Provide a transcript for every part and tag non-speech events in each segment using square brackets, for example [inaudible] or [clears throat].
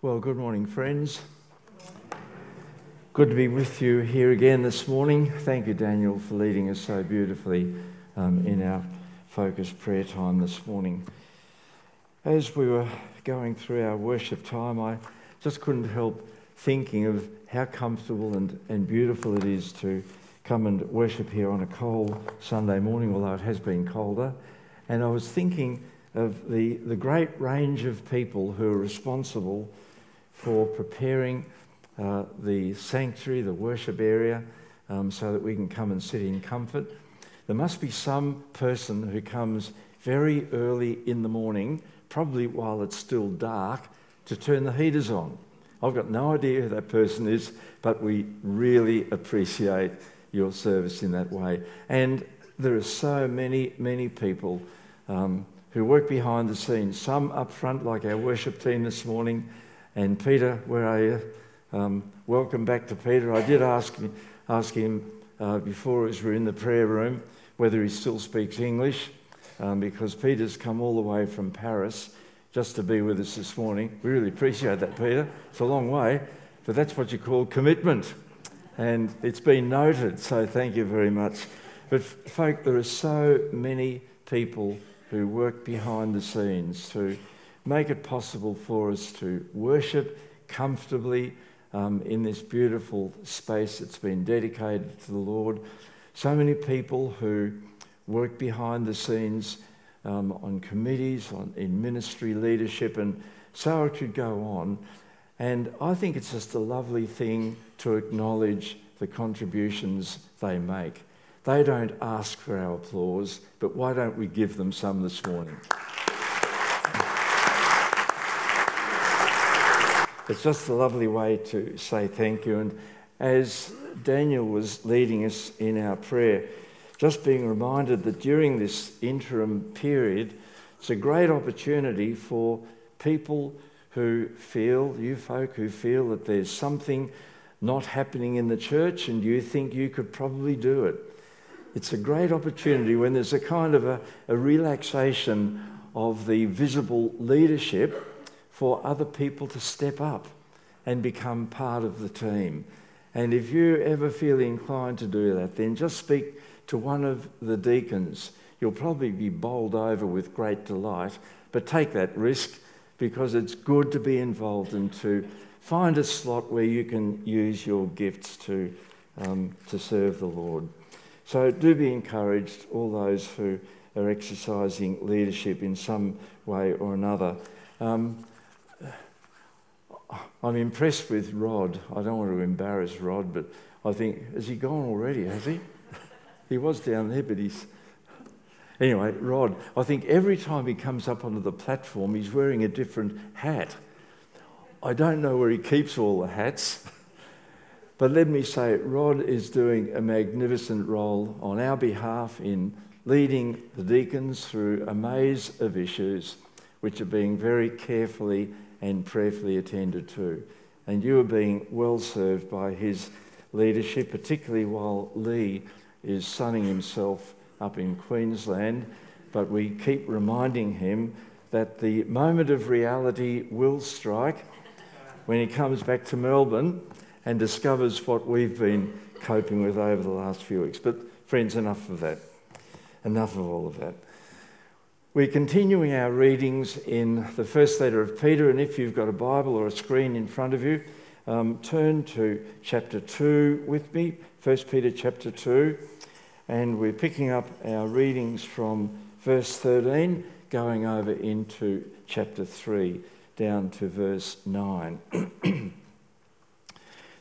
Well, good morning, friends. Good to be with you here again this morning. Thank you, Daniel, for leading us so beautifully um, in our focused prayer time this morning. As we were going through our worship time, I just couldn't help thinking of how comfortable and, and beautiful it is to come and worship here on a cold Sunday morning, although it has been colder. And I was thinking of the, the great range of people who are responsible for preparing uh, the sanctuary, the worship area, um, so that we can come and sit in comfort. There must be some person who comes very early in the morning, probably while it's still dark, to turn the heaters on. I've got no idea who that person is, but we really appreciate your service in that way. And there are so many, many people um, who work behind the scenes, some up front, like our worship team this morning and Peter, where you? Um, welcome back to Peter. I did ask, ask him uh, before as we were in the prayer room whether he still speaks English, um, because Peter's come all the way from Paris just to be with us this morning. We really appreciate that, Peter. It's a long way, but that's what you call commitment. And it's been noted, so thank you very much. But, folk, there are so many people who work behind the scenes to make it possible for us to worship comfortably um, in this beautiful space that's been dedicated to the Lord. So many people who work behind the scenes um, on committees, on, in ministry leadership, and so it could go on. And I think it's just a lovely thing to acknowledge the contributions they make. They don't ask for our applause, but why don't we give them some this morning? It's just a lovely way to say thank you. And as Daniel was leading us in our prayer, just being reminded that during this interim period, it's a great opportunity for people who feel, you folk who feel that there's something not happening in the church and you think you could probably do it. It's a great opportunity when there's a kind of a, a relaxation of the visible leadership for other people to step up and become part of the team. And if you ever feel inclined to do that, then just speak to one of the deacons. You'll probably be bowled over with great delight, but take that risk because it's good to be involved and to find a slot where you can use your gifts to, um, to serve the Lord. So do be encouraged, all those who are exercising leadership in some way or another. Um, I'm impressed with Rod. I don't want to embarrass Rod, but I think, has he gone already, has he? he was down there, but he's. Anyway, Rod, I think every time he comes up onto the platform, he's wearing a different hat. I don't know where he keeps all the hats, but let me say, Rod is doing a magnificent role on our behalf in leading the deacons through a maze of issues which are being very carefully and prayerfully attended to. And you are being well served by his leadership, particularly while Lee is sunning himself up in Queensland. But we keep reminding him that the moment of reality will strike when he comes back to Melbourne and discovers what we've been coping with over the last few weeks. But, friends, enough of that. Enough of all of that. We're continuing our readings in the first letter of Peter, and if you've got a Bible or a screen in front of you, um, turn to chapter 2 with me, 1 Peter chapter 2, and we're picking up our readings from verse 13, going over into chapter 3, down to verse 9. [clears throat]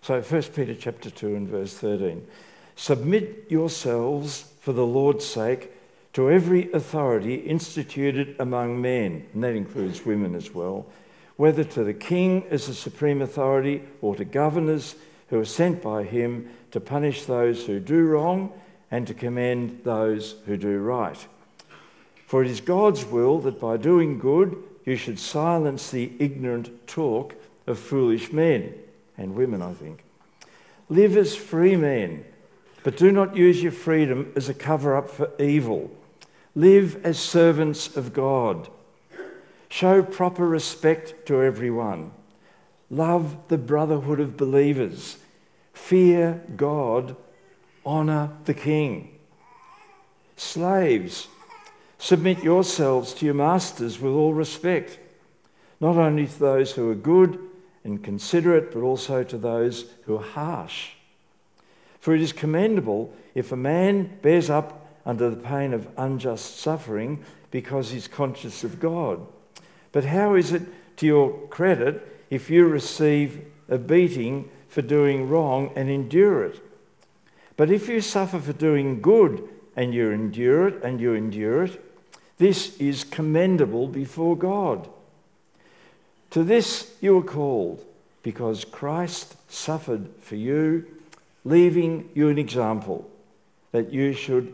so 1 Peter chapter 2 and verse 13. Submit yourselves for the Lord's sake to every authority instituted among men, and that includes women as well, whether to the king as a supreme authority or to governors who are sent by him to punish those who do wrong and to commend those who do right. For it is God's will that by doing good you should silence the ignorant talk of foolish men and women, I think. Live as free men, but do not use your freedom as a cover up for evil. Live as servants of God. Show proper respect to everyone. love the brotherhood of believers, fear God, honour the king. Slaves, submit yourselves to your masters with all respect, not only to those who are good and considerate, but also to those who are harsh. For it is commendable if a man bears up under the pain of unjust suffering because he's conscious of God. But how is it to your credit if you receive a beating for doing wrong and endure it? But if you suffer for doing good and you endure it and you endure it, this is commendable before God. To this you are called, because Christ suffered for you, leaving you an example that you should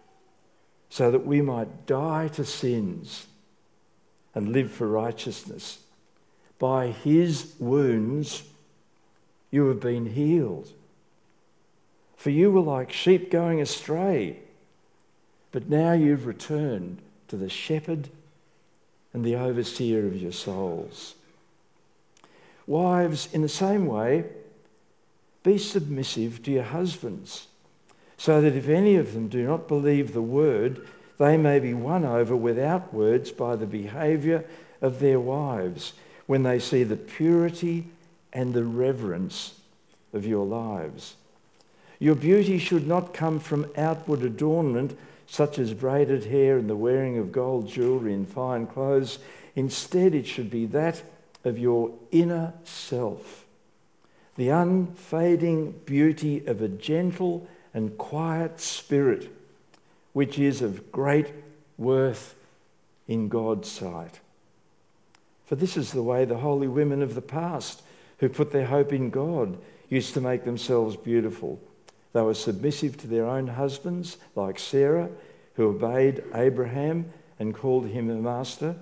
so that we might die to sins and live for righteousness. By his wounds, you have been healed. For you were like sheep going astray, but now you've returned to the shepherd and the overseer of your souls. Wives, in the same way, be submissive to your husbands, so that if any of them do not believe the word, they may be won over without words by the behaviour of their wives when they see the purity and the reverence of your lives. Your beauty should not come from outward adornment, such as braided hair and the wearing of gold jewellery and fine clothes. Instead, it should be that of your inner self, the unfading beauty of a gentle and quiet spirit, which is of great worth in God's sight. For this is the way the holy women of the past, who put their hope in God, used to make themselves beautiful. They were submissive to their own husbands, like Sarah, who obeyed Abraham and called him a master.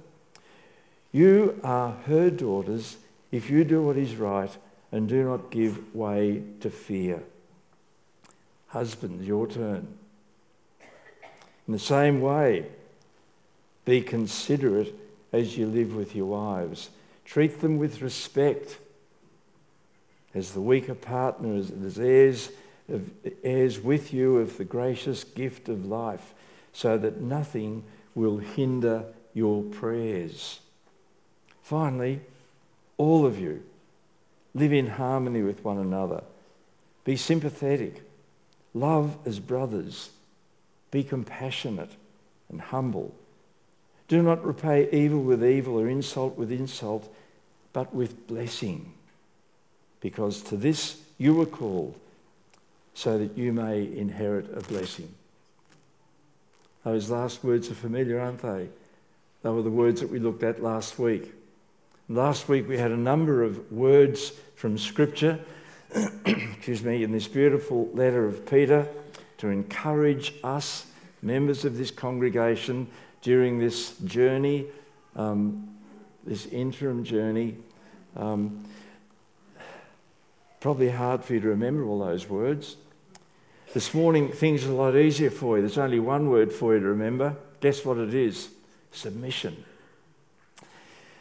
You are her daughters if you do what is right and do not give way to fear. Husbands, your turn. In the same way, be considerate as you live with your wives. Treat them with respect as the weaker partner, as heirs, of, heirs with you of the gracious gift of life, so that nothing will hinder your prayers. Finally, all of you live in harmony with one another. Be sympathetic. Love as brothers. Be compassionate and humble. Do not repay evil with evil or insult with insult, but with blessing, because to this you were called, so that you may inherit a blessing. Those last words are familiar, aren't they? They were the words that we looked at last week. Last week we had a number of words from Scripture, [clears throat] excuse me, in this beautiful letter of Peter to encourage us, members of this congregation, during this journey, um, this interim journey. Um, probably hard for you to remember all those words. This morning, things are a lot easier for you. There's only one word for you to remember. Guess what it is? Submission.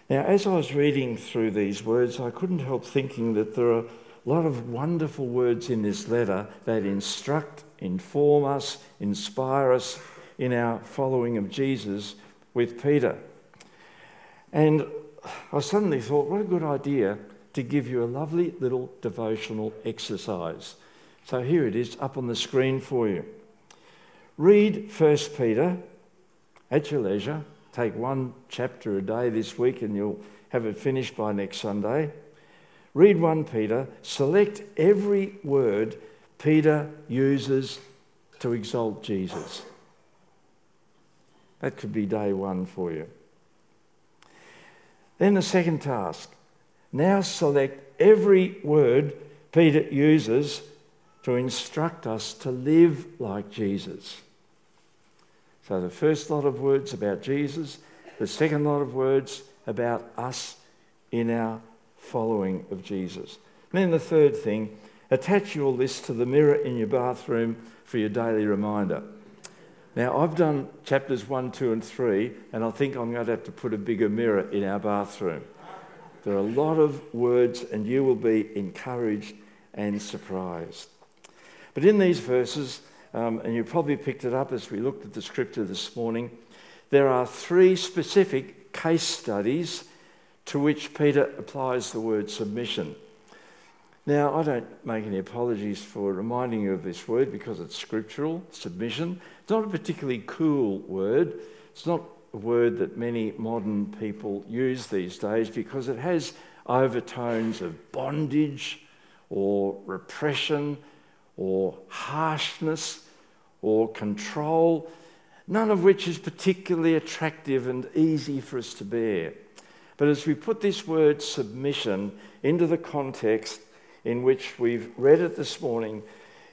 Now, as I was reading through these words, I couldn't help thinking that there are a lot of wonderful words in this letter that instruct, inform us, inspire us in our following of Jesus with Peter. And I suddenly thought, what a good idea to give you a lovely little devotional exercise. So here it is up on the screen for you. Read 1 Peter at your leisure take one chapter a day this week and you'll have it finished by next Sunday. Read 1 Peter, select every word Peter uses to exalt Jesus. That could be day one for you. Then the second task. Now select every word Peter uses to instruct us to live like Jesus. So, the first lot of words about Jesus, the second lot of words about us in our following of Jesus. And then the third thing, attach your list to the mirror in your bathroom for your daily reminder. Now, I've done chapters 1, 2, and 3, and I think I'm going to have to put a bigger mirror in our bathroom. There are a lot of words, and you will be encouraged and surprised. But in these verses, um, and you probably picked it up as we looked at the scripture this morning, there are three specific case studies to which Peter applies the word submission. Now, I don't make any apologies for reminding you of this word because it's scriptural, submission. It's not a particularly cool word. It's not a word that many modern people use these days because it has overtones of bondage or repression or harshness or control, none of which is particularly attractive and easy for us to bear. But as we put this word submission into the context in which we've read it this morning,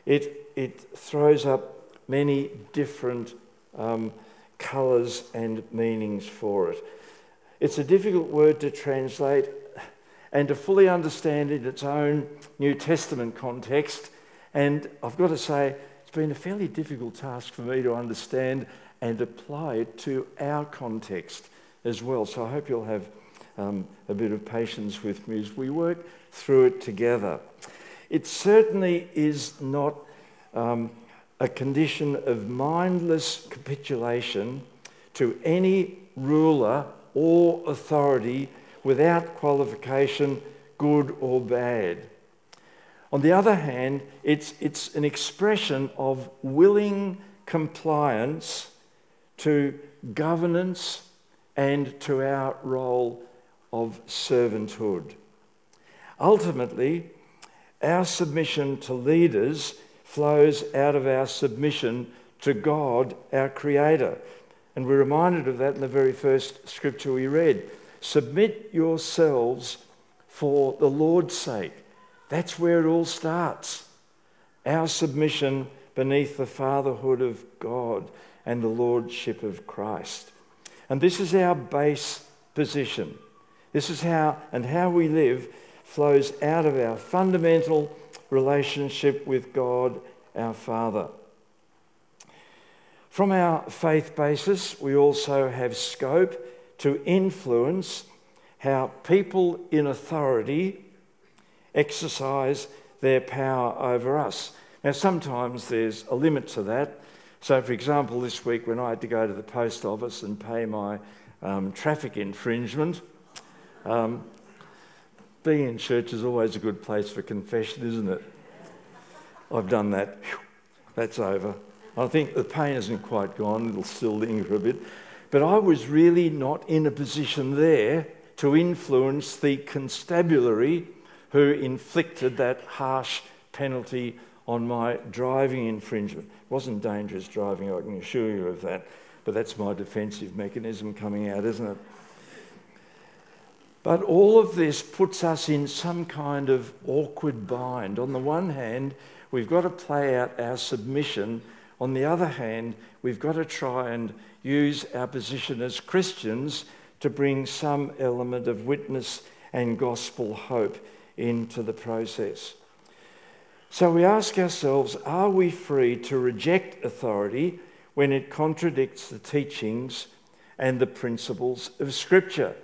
it, it throws up many different um, colours and meanings for it. It's a difficult word to translate and to fully understand in its own New Testament context. And I've got to say, it's been a fairly difficult task for me to understand and apply it to our context as well. So I hope you'll have um, a bit of patience with me as we work through it together. It certainly is not um, a condition of mindless capitulation to any ruler or authority without qualification, good or bad. On the other hand, it's, it's an expression of willing compliance to governance and to our role of servanthood. Ultimately, our submission to leaders flows out of our submission to God, our Creator. And we're reminded of that in the very first scripture we read. Submit yourselves for the Lord's sake. That's where it all starts. Our submission beneath the fatherhood of God and the lordship of Christ. And this is our base position. This is how and how we live flows out of our fundamental relationship with God, our Father. From our faith basis, we also have scope to influence how people in authority exercise their power over us. Now, sometimes there's a limit to that. So, for example, this week when I had to go to the post office and pay my um, traffic infringement, um, being in church is always a good place for confession, isn't it? I've done that. That's over. I think the pain isn't quite gone, it'll still linger a bit. But I was really not in a position there to influence the constabulary who inflicted that harsh penalty on my driving infringement. It wasn't dangerous driving, I can assure you of that, but that's my defensive mechanism coming out, isn't it? But all of this puts us in some kind of awkward bind. On the one hand, we've got to play out our submission. On the other hand, we've got to try and use our position as Christians to bring some element of witness and gospel hope into the process. So we ask ourselves are we free to reject authority when it contradicts the teachings and the principles of Scripture?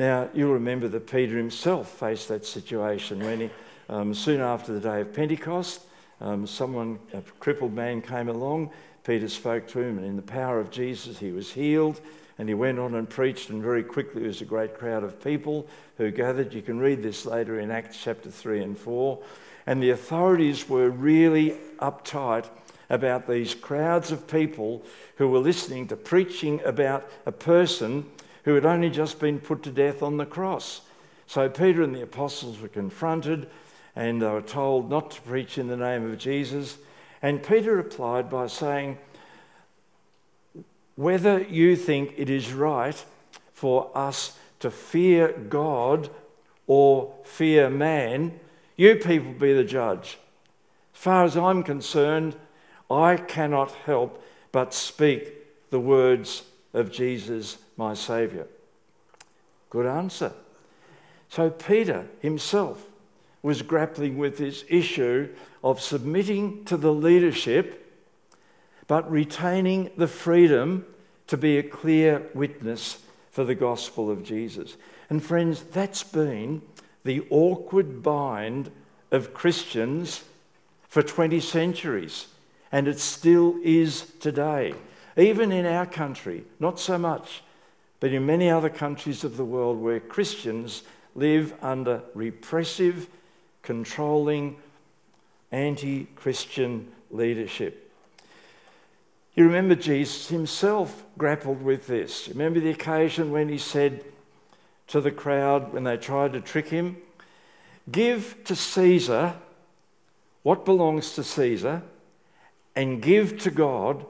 Now, you'll remember that Peter himself faced that situation when he, um, soon after the day of Pentecost, um, someone, a crippled man, came along. Peter spoke to him, and in the power of Jesus, he was healed. And he went on and preached, and very quickly there was a great crowd of people who gathered. You can read this later in Acts chapter 3 and 4. And the authorities were really uptight about these crowds of people who were listening to preaching about a person who had only just been put to death on the cross. So Peter and the apostles were confronted and they were told not to preach in the name of Jesus. And Peter replied by saying, Whether you think it is right for us to fear God or fear man, You people be the judge. As far as I'm concerned, I cannot help but speak the words of Jesus, my Saviour. Good answer. So Peter himself was grappling with this issue of submitting to the leadership, but retaining the freedom to be a clear witness for the gospel of Jesus. And friends, that's been the awkward bind of Christians for 20 centuries, and it still is today. Even in our country, not so much, but in many other countries of the world where Christians live under repressive, controlling, anti Christian leadership. You remember Jesus himself grappled with this. Remember the occasion when he said to the crowd, when they tried to trick him, Give to Caesar what belongs to Caesar, and give to God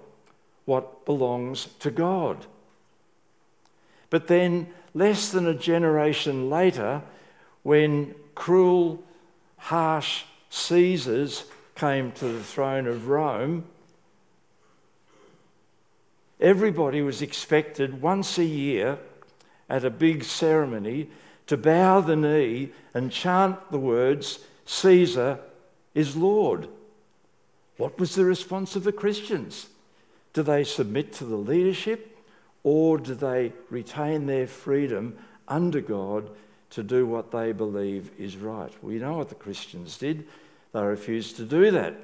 what belongs to God. But then, less than a generation later, when cruel, harsh Caesars came to the throne of Rome, everybody was expected once a year at a big ceremony to bow the knee and chant the words, Caesar is Lord. What was the response of the Christians? Do they submit to the leadership or do they retain their freedom under God to do what they believe is right? We know what the Christians did. They refused to do that.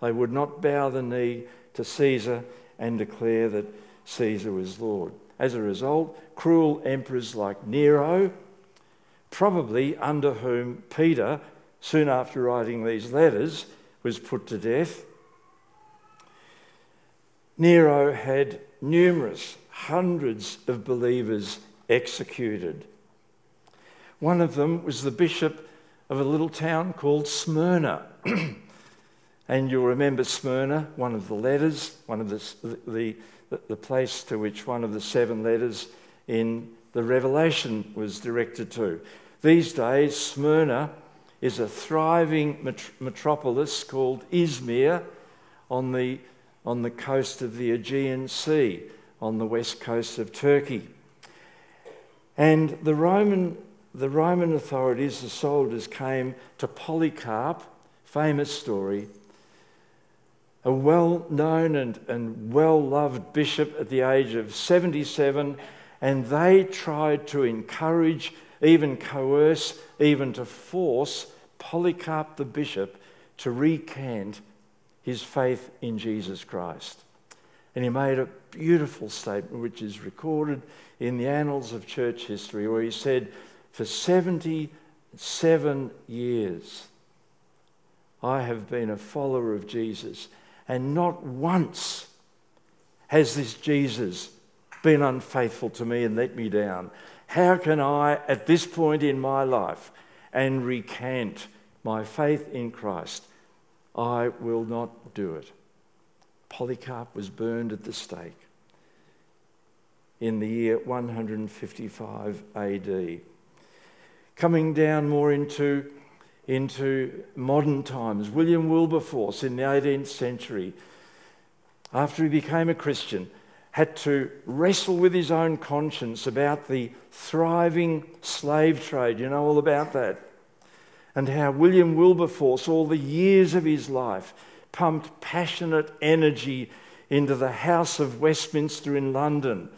They would not bow the knee to Caesar and declare that Caesar was Lord. As a result, cruel emperors like Nero, probably under whom Peter, soon after writing these letters, was put to death. Nero had numerous, hundreds of believers executed. One of them was the bishop of a little town called Smyrna. [clears throat] and you'll remember Smyrna, one of the letters, one of the, the, the place to which one of the seven letters in the Revelation was directed to. These days, Smyrna is a thriving met- metropolis called Izmir on the, on the coast of the Aegean Sea, on the west coast of Turkey. And the Roman the Roman authorities, the soldiers, came to Polycarp, famous story, a well known and, and well loved bishop at the age of 77, and they tried to encourage, even coerce, even to force Polycarp the bishop to recant his faith in Jesus Christ. And he made a beautiful statement, which is recorded in the annals of church history, where he said, for 77 years, I have been a follower of Jesus, and not once has this Jesus been unfaithful to me and let me down. How can I, at this point in my life, and recant my faith in Christ? I will not do it. Polycarp was burned at the stake in the year 155 AD coming down more into, into modern times. William Wilberforce in the 18th century, after he became a Christian, had to wrestle with his own conscience about the thriving slave trade. You know all about that. And how William Wilberforce, all the years of his life, pumped passionate energy into the House of Westminster in London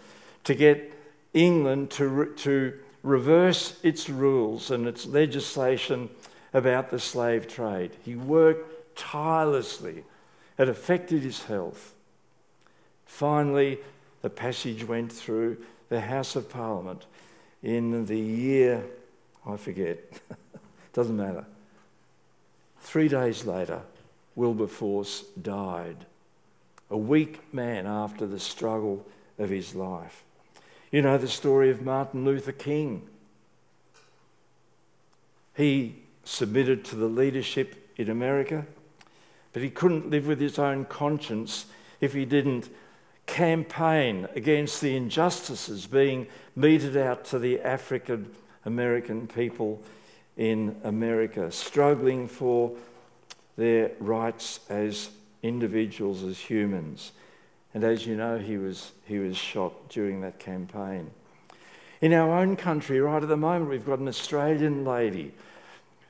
to get England to, to reverse its rules and its legislation about the slave trade. He worked tirelessly. It affected his health. Finally, the passage went through the House of Parliament in the year, I forget, [laughs] doesn't matter. Three days later, Wilberforce died, a weak man after the struggle of his life. You know the story of Martin Luther King. He submitted to the leadership in America, but he couldn't live with his own conscience if he didn't campaign against the injustices being meted out to the African American people in America, struggling for their rights as individuals, as humans. And as you know, he was, he was shot during that campaign. In our own country, right at the moment, we've got an Australian lady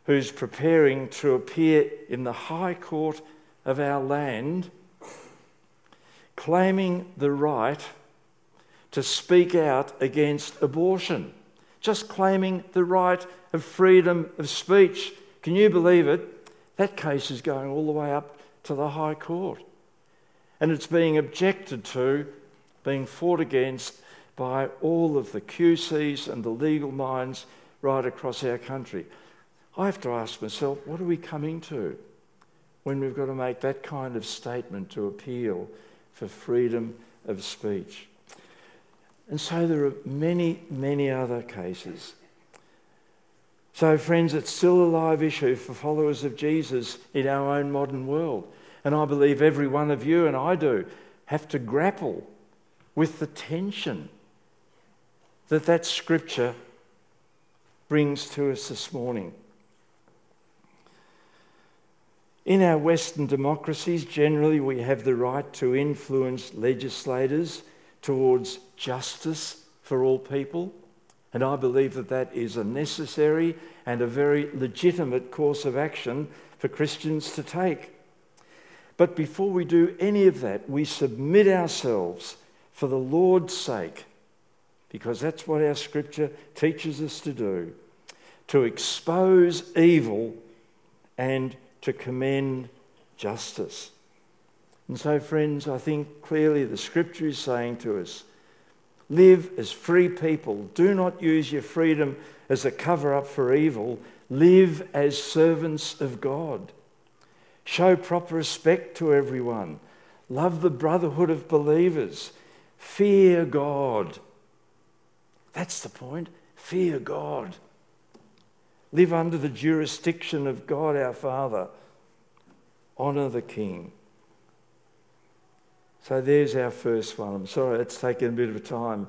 who's preparing to appear in the High Court of our land, claiming the right to speak out against abortion, just claiming the right of freedom of speech. Can you believe it? That case is going all the way up to the High Court. And it's being objected to, being fought against by all of the QCs and the legal minds right across our country. I have to ask myself, what are we coming to when we've got to make that kind of statement to appeal for freedom of speech? And so there are many, many other cases. So, friends, it's still a live issue for followers of Jesus in our own modern world. And I believe every one of you, and I do, have to grapple with the tension that that scripture brings to us this morning. In our Western democracies, generally we have the right to influence legislators towards justice for all people. And I believe that that is a necessary and a very legitimate course of action for Christians to take. But before we do any of that, we submit ourselves for the Lord's sake, because that's what our scripture teaches us to do to expose evil and to commend justice. And so, friends, I think clearly the scripture is saying to us live as free people. Do not use your freedom as a cover up for evil. Live as servants of God. Show proper respect to everyone. Love the brotherhood of believers. Fear God. That's the point. Fear God. Live under the jurisdiction of God our Father. Honour the King. So there's our first one. I'm sorry it's taken a bit of time.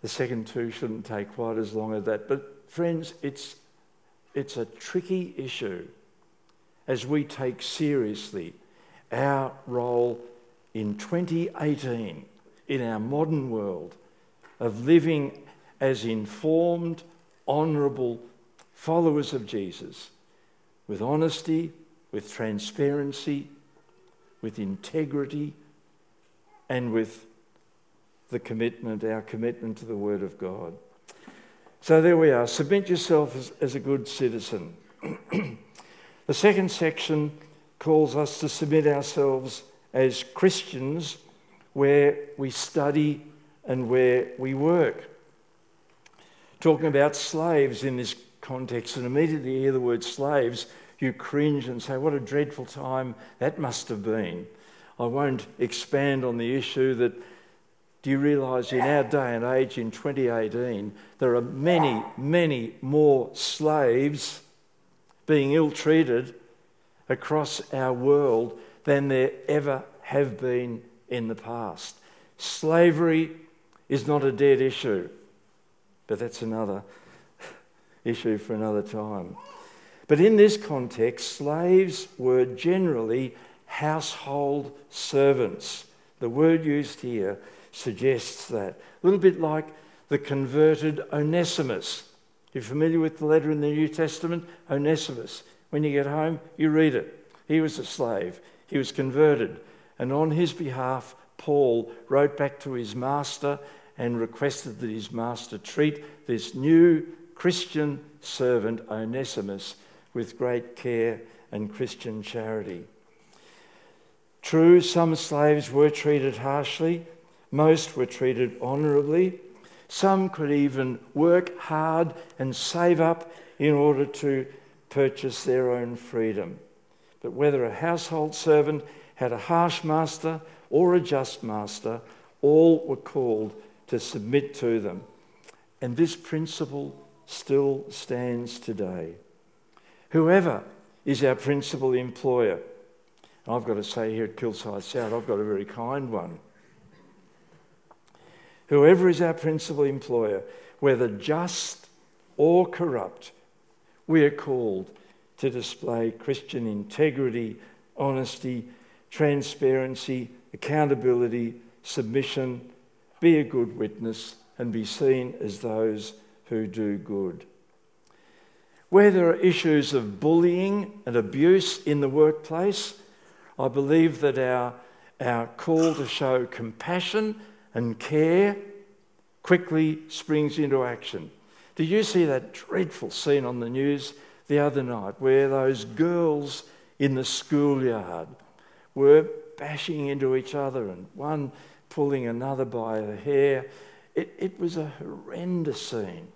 The second two shouldn't take quite as long as that. But friends, it's, it's a tricky issue as we take seriously our role in 2018 in our modern world of living as informed, honourable followers of Jesus with honesty, with transparency, with integrity, and with the commitment, our commitment to the Word of God. So there we are. Submit yourself as, as a good citizen. [clears throat] the second section calls us to submit ourselves as Christians where we study and where we work. Talking about slaves in this context, and immediately hear the word slaves, you cringe and say, What a dreadful time that must have been. I won't expand on the issue that do you realise in our day and age in 2018, there are many, many more slaves being ill treated across our world than there ever have been in the past. Slavery is not a dead issue, but that's another [laughs] issue for another time. But in this context, slaves were generally household servants. The word used here suggests that. A little bit like the converted Onesimus. You're familiar with the letter in the New Testament? Onesimus. When you get home, you read it. He was a slave, he was converted. And on his behalf, Paul wrote back to his master and requested that his master treat this new Christian servant, Onesimus, with great care and Christian charity. True, some slaves were treated harshly, most were treated honourably. Some could even work hard and save up in order to purchase their own freedom. But whether a household servant had a harsh master or a just master, all were called to submit to them. And this principle still stands today. Whoever is our principal employer, I've got to say here at Kilsyth South, I've got a very kind one. Whoever is our principal employer, whether just or corrupt, we are called to display Christian integrity, honesty, transparency, accountability, submission, be a good witness, and be seen as those who do good. Where there are issues of bullying and abuse in the workplace, I believe that our, our call to show compassion and care quickly springs into action. Did you see that dreadful scene on the news the other night where those girls in the schoolyard were bashing into each other and one pulling another by the hair? It, it was a horrendous scene.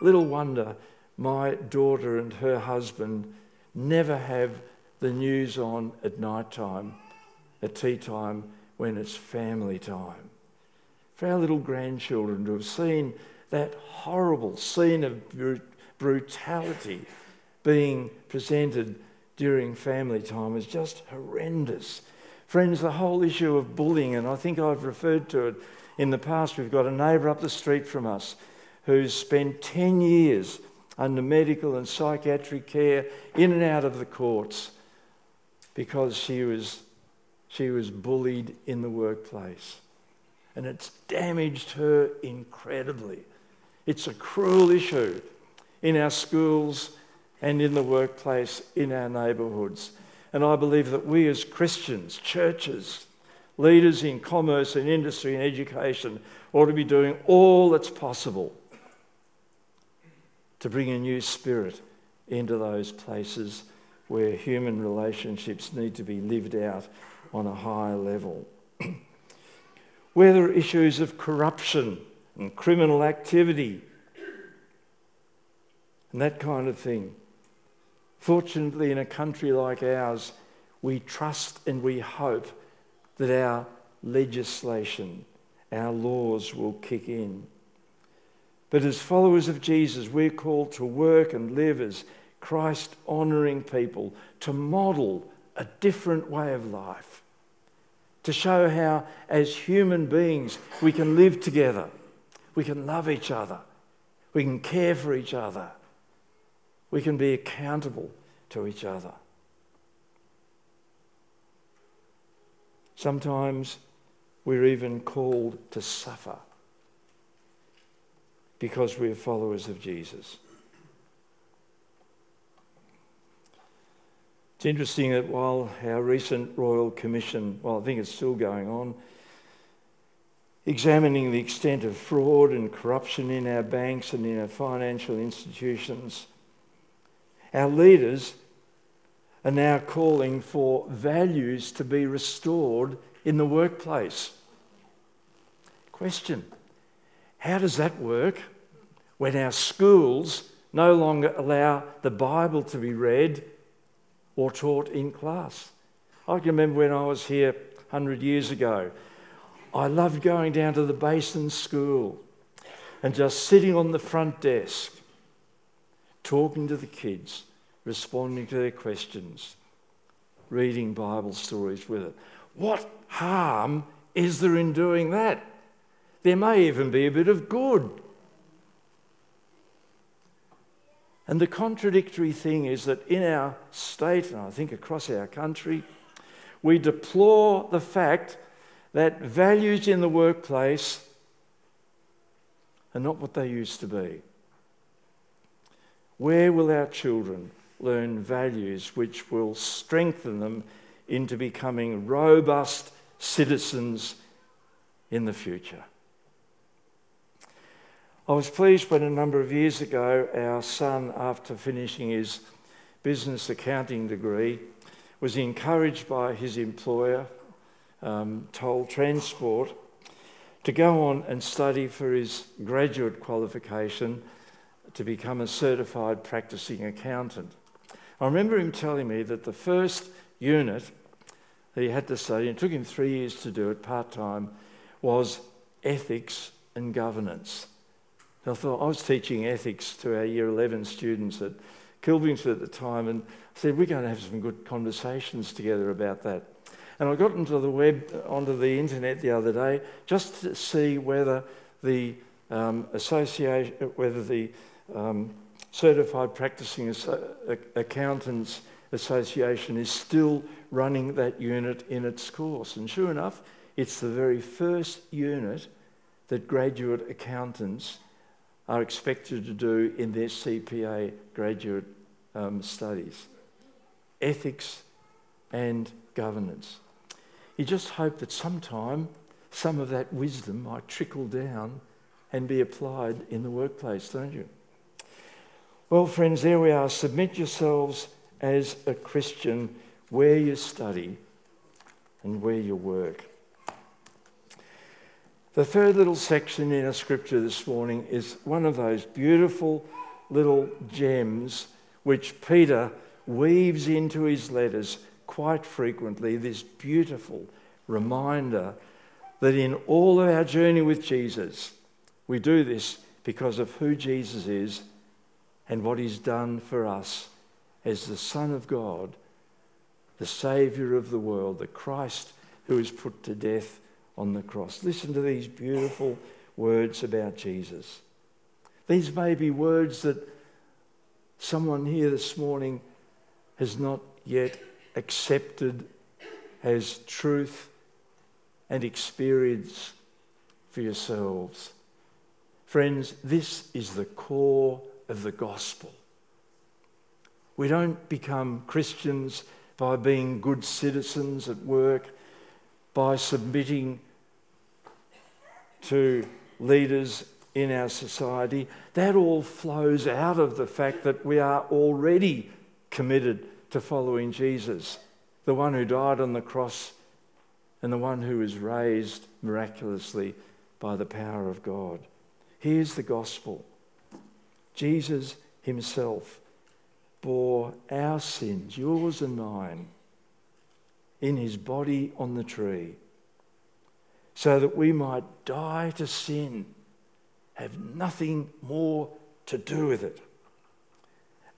Little wonder my daughter and her husband never have the news on at night time, at tea time, when it's family time for our little grandchildren to have seen that horrible scene of brutality being presented during family time is just horrendous. Friends, the whole issue of bullying, and I think I've referred to it in the past, we've got a neighbour up the street from us who's spent 10 years under medical and psychiatric care in and out of the courts because she was, she was bullied in the workplace and it's damaged her incredibly. It's a cruel issue in our schools and in the workplace, in our neighbourhoods. And I believe that we as Christians, churches, leaders in commerce and industry and education ought to be doing all that's possible to bring a new spirit into those places where human relationships need to be lived out on a higher level. Where there are issues of corruption and criminal activity and that kind of thing. Fortunately, in a country like ours, we trust and we hope that our legislation, our laws will kick in. But as followers of Jesus, we're called to work and live as Christ honouring people, to model a different way of life to show how, as human beings, we can live together, we can love each other, we can care for each other, we can be accountable to each other. Sometimes we're even called to suffer because we're followers of Jesus. It's interesting that while our recent Royal Commission, well, I think it's still going on, examining the extent of fraud and corruption in our banks and in our financial institutions, our leaders are now calling for values to be restored in the workplace. Question How does that work when our schools no longer allow the Bible to be read or taught in class. I can remember when I was here 100 years ago, I loved going down to the Basin School and just sitting on the front desk, talking to the kids, responding to their questions, reading Bible stories with it. What harm is there in doing that? There may even be a bit of good And the contradictory thing is that in our state, and I think across our country, we deplore the fact that values in the workplace are not what they used to be. Where will our children learn values which will strengthen them into becoming robust citizens in the future? I was pleased when a number of years ago our son, after finishing his business accounting degree, was encouraged by his employer, um, Toll Transport, to go on and study for his graduate qualification to become a certified practicing accountant. I remember him telling me that the first unit that he had to study, and it took him three years to do it part time, was ethics and governance. I thought, I was teaching ethics to our year 11 students at Kilvington at the time, and I said, We're going to have some good conversations together about that. And I got onto the web, onto the internet the other day, just to see whether the um, association, whether the um, Certified Practicing Accountants Association is still running that unit in its course. And sure enough, it's the very first unit that graduate accountants are expected to do in their CPA graduate um, studies ethics and governance. You just hope that sometime some of that wisdom might trickle down and be applied in the workplace, don't you? Well, friends, there we are. Submit yourselves as a Christian where you study and where you work. The third little section in our scripture this morning is one of those beautiful little gems which Peter weaves into his letters quite frequently. This beautiful reminder that in all of our journey with Jesus, we do this because of who Jesus is and what he's done for us as the Son of God, the Saviour of the world, the Christ who is put to death on the cross. Listen to these beautiful words about Jesus. These may be words that someone here this morning has not yet accepted as truth and experience for yourselves. Friends, this is the core of the gospel. We don't become Christians by being good citizens at work, by submitting to leaders in our society. That all flows out of the fact that we are already committed to following Jesus, the one who died on the cross and the one who was raised miraculously by the power of God. Here's the gospel Jesus himself bore our sins, yours and mine, in his body on the tree, so that we might die to sin, have nothing more to do with it,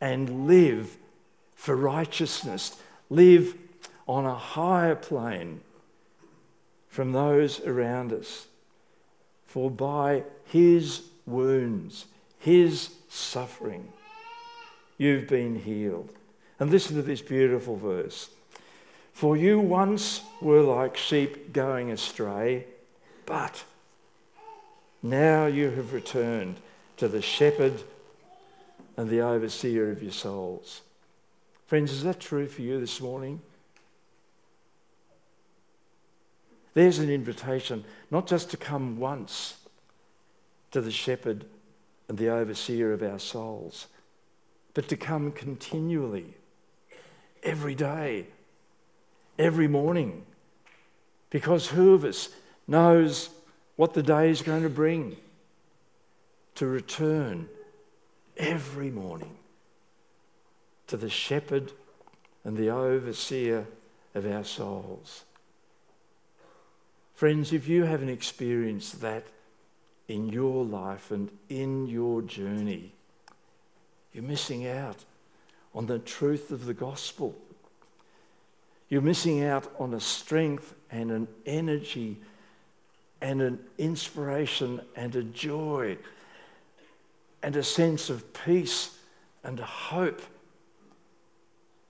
and live for righteousness, live on a higher plane from those around us. For by his wounds, his suffering, you've been healed. And listen to this beautiful verse. For you once were like sheep going astray, but now you have returned to the shepherd and the overseer of your souls. Friends, is that true for you this morning? There's an invitation not just to come once to the shepherd and the overseer of our souls, but to come continually, every day, every morning. Because who of us knows what the day is going to bring? To return every morning to the shepherd and the overseer of our souls. Friends, if you haven't experienced that in your life and in your journey, you're missing out on the truth of the gospel. You're missing out on a strength and an energy and an inspiration and a joy and a sense of peace and hope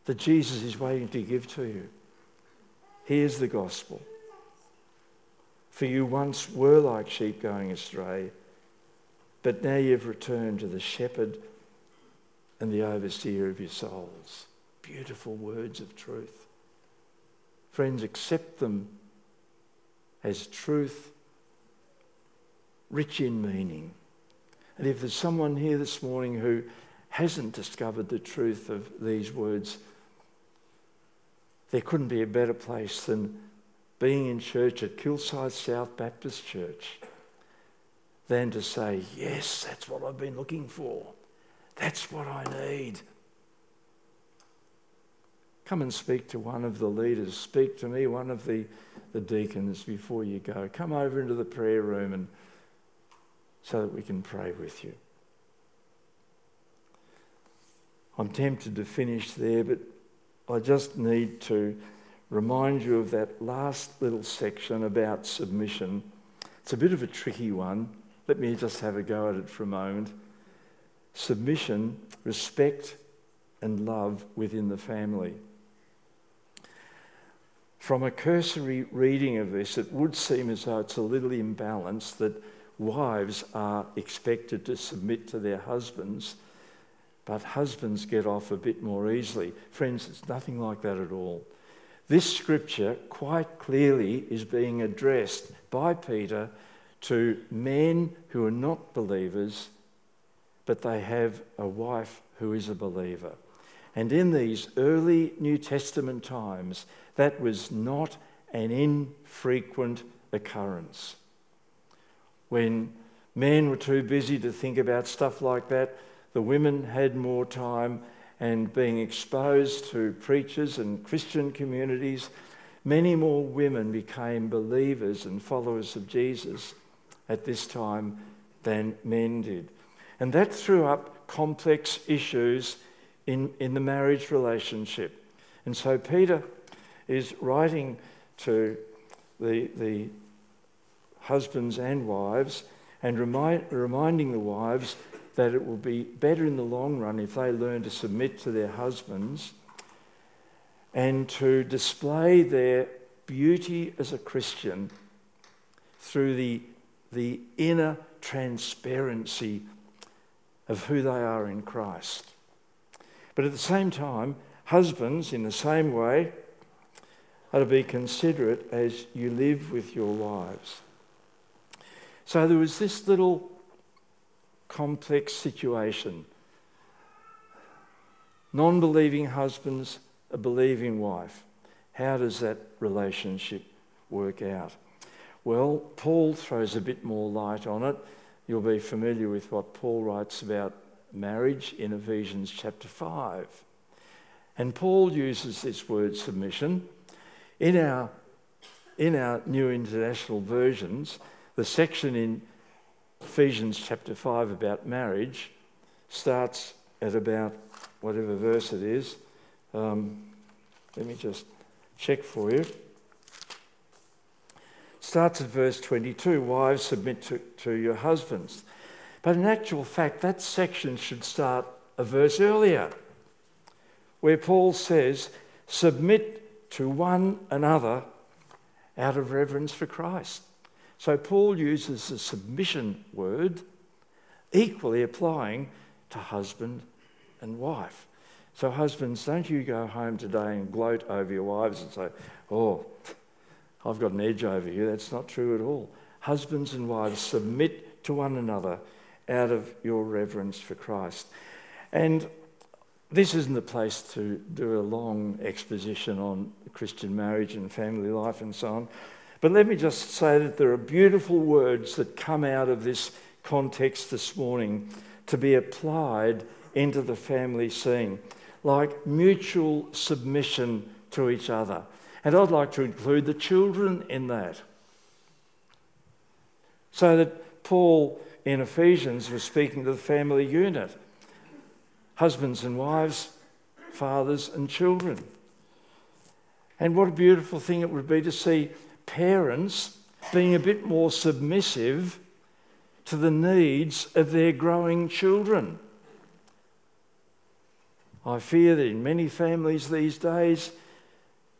that Jesus is waiting to give to you. Here's the gospel. For you once were like sheep going astray, but now you've returned to the shepherd and the overseer of your souls. Beautiful words of truth. Friends, accept them as truth, rich in meaning. And if there's someone here this morning who hasn't discovered the truth of these words, there couldn't be a better place than being in church at Kilsyth South Baptist Church than to say, Yes, that's what I've been looking for. That's what I need. Come and speak to one of the leaders. Speak to me, one of the, the deacons, before you go. Come over into the prayer room and so that we can pray with you. I'm tempted to finish there, but I just need to remind you of that last little section about submission. It's a bit of a tricky one. Let me just have a go at it for a moment. submission, respect, and love within the family. From a cursory reading of this, it would seem as though it's a little imbalanced that wives are expected to submit to their husbands, but husbands get off a bit more easily. Friends, it's nothing like that at all. This scripture quite clearly is being addressed by Peter to men who are not believers, but they have a wife who is a believer. And in these early New Testament times, that was not an infrequent occurrence. When men were too busy to think about stuff like that, the women had more time and being exposed to preachers and Christian communities, many more women became believers and followers of Jesus at this time than men did. And that threw up complex issues in, in the marriage relationship. And so Peter is writing to the, the husbands and wives and remind, reminding the wives that it will be better in the long run if they learn to submit to their husbands and to display their beauty as a Christian through the, the inner transparency of who they are in Christ. But at the same time, husbands, in the same way, are to be considerate as you live with your wives. So there was this little complex situation. Non believing husbands, a believing wife. How does that relationship work out? Well, Paul throws a bit more light on it. You'll be familiar with what Paul writes about marriage in Ephesians chapter 5. And Paul uses this word submission. In our, in our New International Versions, the section in Ephesians chapter 5 about marriage starts at about whatever verse it is. Um, let me just check for you. Starts at verse 22 Wives, submit to, to your husbands. But in actual fact, that section should start a verse earlier, where Paul says, Submit to one another out of reverence for Christ. So Paul uses the submission word, equally applying to husband and wife. So, husbands, don't you go home today and gloat over your wives and say, Oh, I've got an edge over you. That's not true at all. Husbands and wives, submit to one another out of your reverence for Christ. And this isn't the place to do a long exposition on Christian marriage and family life and so on. But let me just say that there are beautiful words that come out of this context this morning to be applied into the family scene, like mutual submission to each other. And I'd like to include the children in that. So that Paul in Ephesians was speaking to the family unit husbands and wives, fathers and children. And what a beautiful thing it would be to see parents being a bit more submissive to the needs of their growing children. I fear that in many families these days,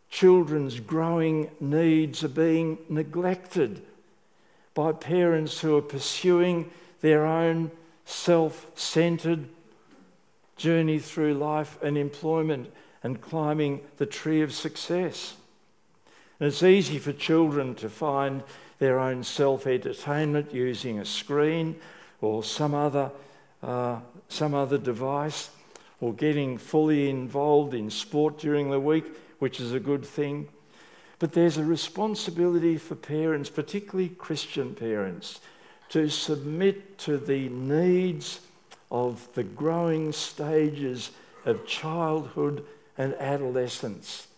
children's growing needs are being neglected by parents who are pursuing their own self centered journey through life and employment and climbing the tree of success. And it's easy for children to find their own self entertainment using a screen or some other, uh, some other device, or getting fully involved in sport during the week, which is a good thing. But there's a responsibility for parents, particularly Christian parents, to submit to the needs of the growing stages of childhood and adolescence.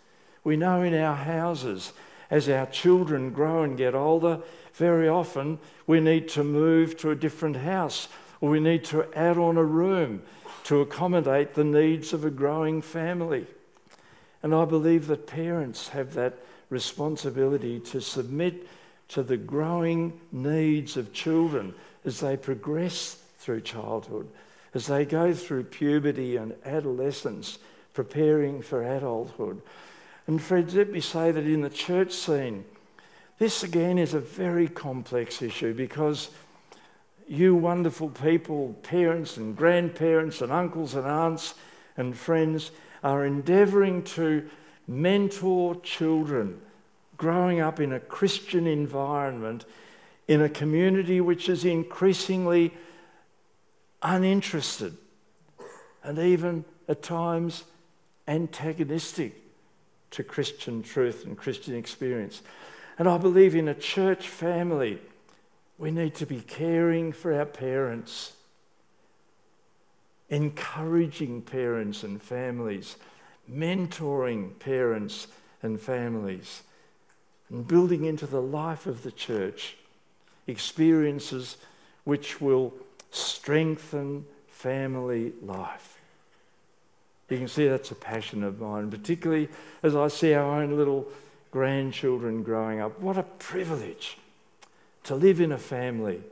We know in our houses, as our children grow and get older, very often we need to move to a different house or we need to add on a room to accommodate the needs of a growing family. And I believe that parents have that responsibility to submit to the growing needs of children as they progress through childhood as they go through puberty and adolescence, preparing for adulthood. And friends, let me say that in the church scene, this again is a very complex issue because you wonderful people, parents and grandparents and uncles and aunts and friends, are endeavouring to mentor children growing up in a Christian environment in a community which is increasingly uninterested and even at times antagonistic to Christian truth and Christian experience. And I believe in a church family, we need to be caring for our parents, encouraging parents and families, mentoring parents and families, and building into the life of the church experiences which will strengthen family life. You can see that's a passion of mine, particularly as I see our own little grandchildren growing up. What a privilege to live in a family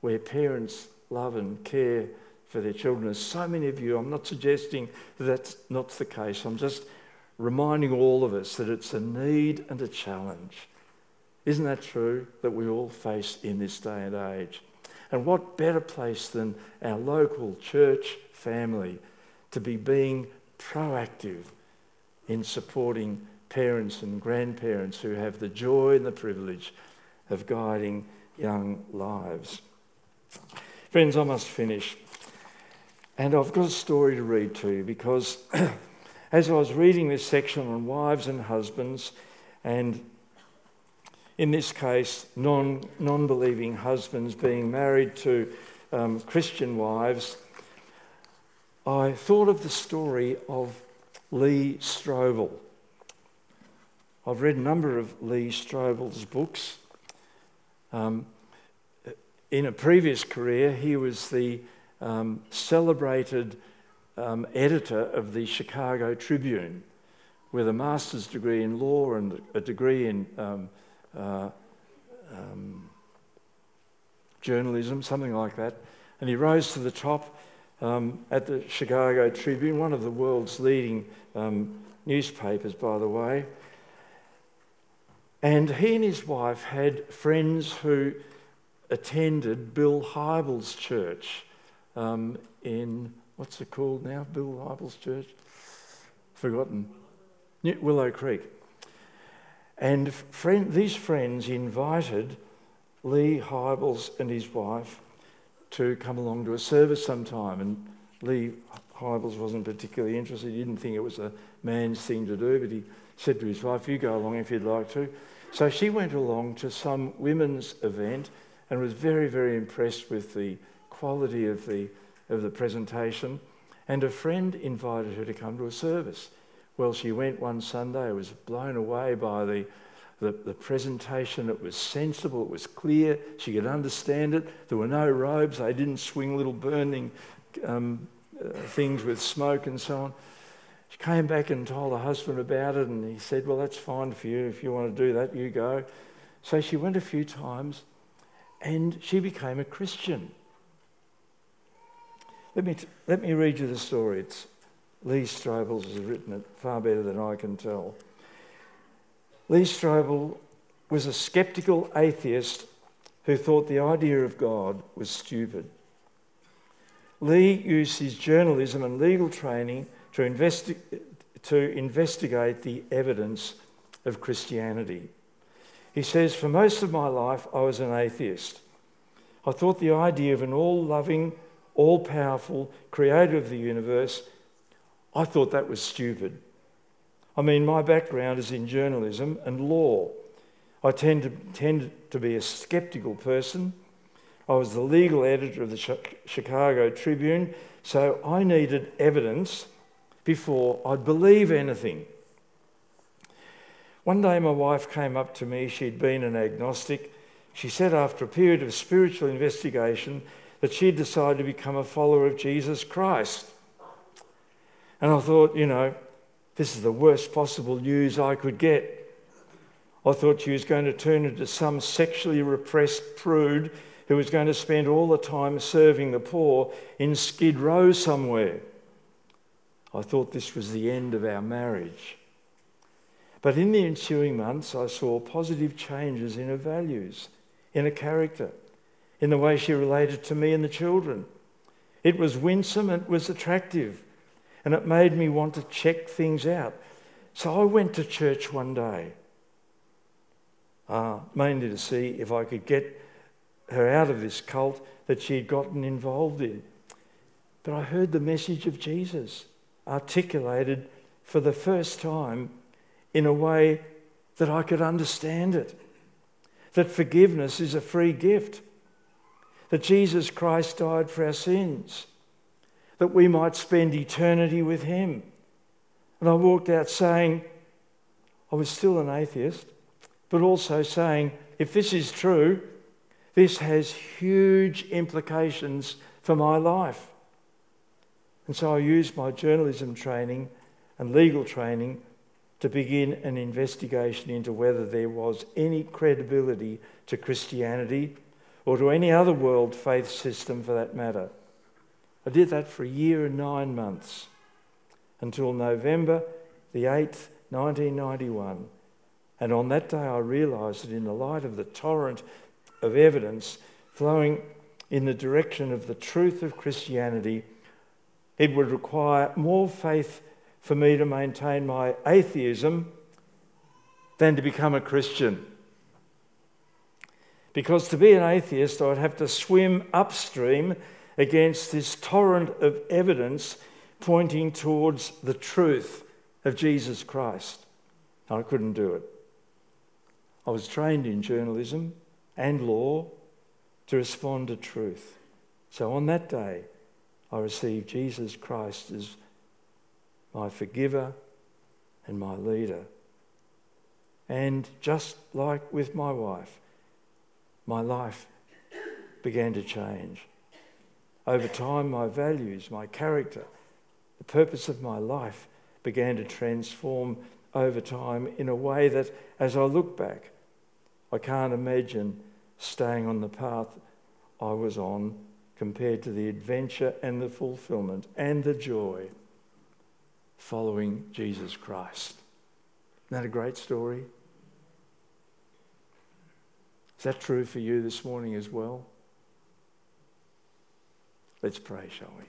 where parents love and care for their children. As so many of you, I'm not suggesting that that's not the case. I'm just reminding all of us that it's a need and a challenge. Isn't that true that we all face in this day and age? And what better place than our local church family to be being proactive in supporting parents and grandparents who have the joy and the privilege of guiding young lives. Friends, I must finish. And I've got a story to read to you because [clears throat] as I was reading this section on wives and husbands, and in this case, non believing husbands being married to um, Christian wives, I thought of the story of Lee Strobel. I've read a number of Lee Strobel's books. Um, in a previous career, he was the um, celebrated um, editor of the Chicago Tribune with a master's degree in law and a degree in um, uh, um, journalism, something like that. And he rose to the top um, at the Chicago Tribune, one of the world's leading um, newspapers, by the way. And he and his wife had friends who attended Bill Hybels' church um, in, what's it called now? Bill Hybels' church? Forgotten. Willow Creek. And friend, these friends invited Lee Hybels and his wife to come along to a service sometime. And Lee Hybels wasn't particularly interested. He didn't think it was a man's thing to do, but he said to his wife, You go along if you'd like to. So she went along to some women's event and was very, very impressed with the quality of the, of the presentation. And a friend invited her to come to a service. Well, she went one Sunday, was blown away by the, the, the, presentation. It was sensible, it was clear, she could understand it. There were no robes, they didn't swing little burning um, uh, things with smoke and so on. She came back and told her husband about it, and he said, Well, that's fine for you. If you want to do that, you go. So she went a few times and she became a Christian. Let me, t- let me read you the story. It's Lee Strobel has written it far better than I can tell. Lee Strobel was a skeptical atheist who thought the idea of God was stupid. Lee used his journalism and legal training to, investi- to investigate the evidence of Christianity. He says, For most of my life, I was an atheist. I thought the idea of an all loving, all powerful creator of the universe I thought that was stupid. I mean, my background is in journalism and law. I tend to, tend to be a skeptical person. I was the legal editor of the Chicago Tribune, so I needed evidence before I'd believe anything. One day, my wife came up to me. She'd been an agnostic. She said, after a period of spiritual investigation, that she'd decided to become a follower of Jesus Christ. And I thought, you know, this is the worst possible news I could get. I thought she was going to turn into some sexually repressed prude who was going to spend all the time serving the poor in Skid Row somewhere. I thought this was the end of our marriage. But in the ensuing months, I saw positive changes in her values, in her character, in the way she related to me and the children. It was winsome, it was attractive, and it made me want to check things out. So I went to church one day, uh, mainly to see if I could get her out of this cult that she had gotten involved in. But I heard the message of Jesus articulated for the first time in a way that I could understand it. That forgiveness is a free gift. That Jesus Christ died for our sins. That we might spend eternity with Him. And I walked out saying, I was still an atheist, but also saying, if this is true, this has huge implications for my life. And so I used my journalism training and legal training to begin an investigation into whether there was any credibility to Christianity or to any other world faith system for that matter. I did that for a year and nine months until November the 8th, 1991. And on that day, I realised that in the light of the torrent of evidence flowing in the direction of the truth of Christianity, it would require more faith for me to maintain my atheism than to become a Christian. Because to be an atheist, I'd have to swim upstream against this torrent of evidence pointing towards the truth of Jesus Christ. I couldn't do it. I was trained in journalism and law to respond to truth. So on that day, I received Jesus Christ as my forgiver and my leader. And just like with my wife, my life began to change. Over time, my values, my character, the purpose of my life began to transform over time in a way that, as I look back, I can't imagine staying on the path I was on compared to the adventure and the fulfillment and the joy following Jesus Christ. Isn't that a great story? Is that true for you this morning as well? Let's pray, shall we?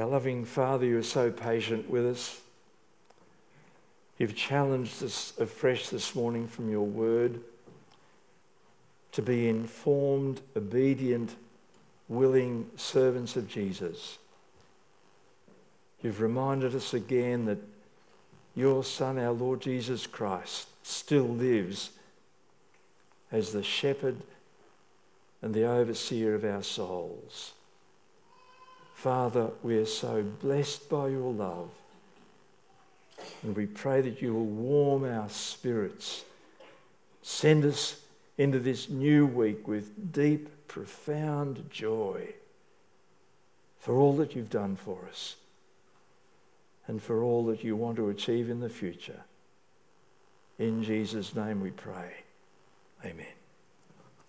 Our loving Father, you are so patient with us. You've challenged us afresh this morning from your word to be informed, obedient, willing servants of Jesus. You've reminded us again that your Son, our Lord Jesus Christ, still lives as the shepherd and the overseer of our souls. Father, we are so blessed by your love. And we pray that you will warm our spirits. Send us into this new week with deep, profound joy for all that you've done for us and for all that you want to achieve in the future. In Jesus' name we pray. Amen.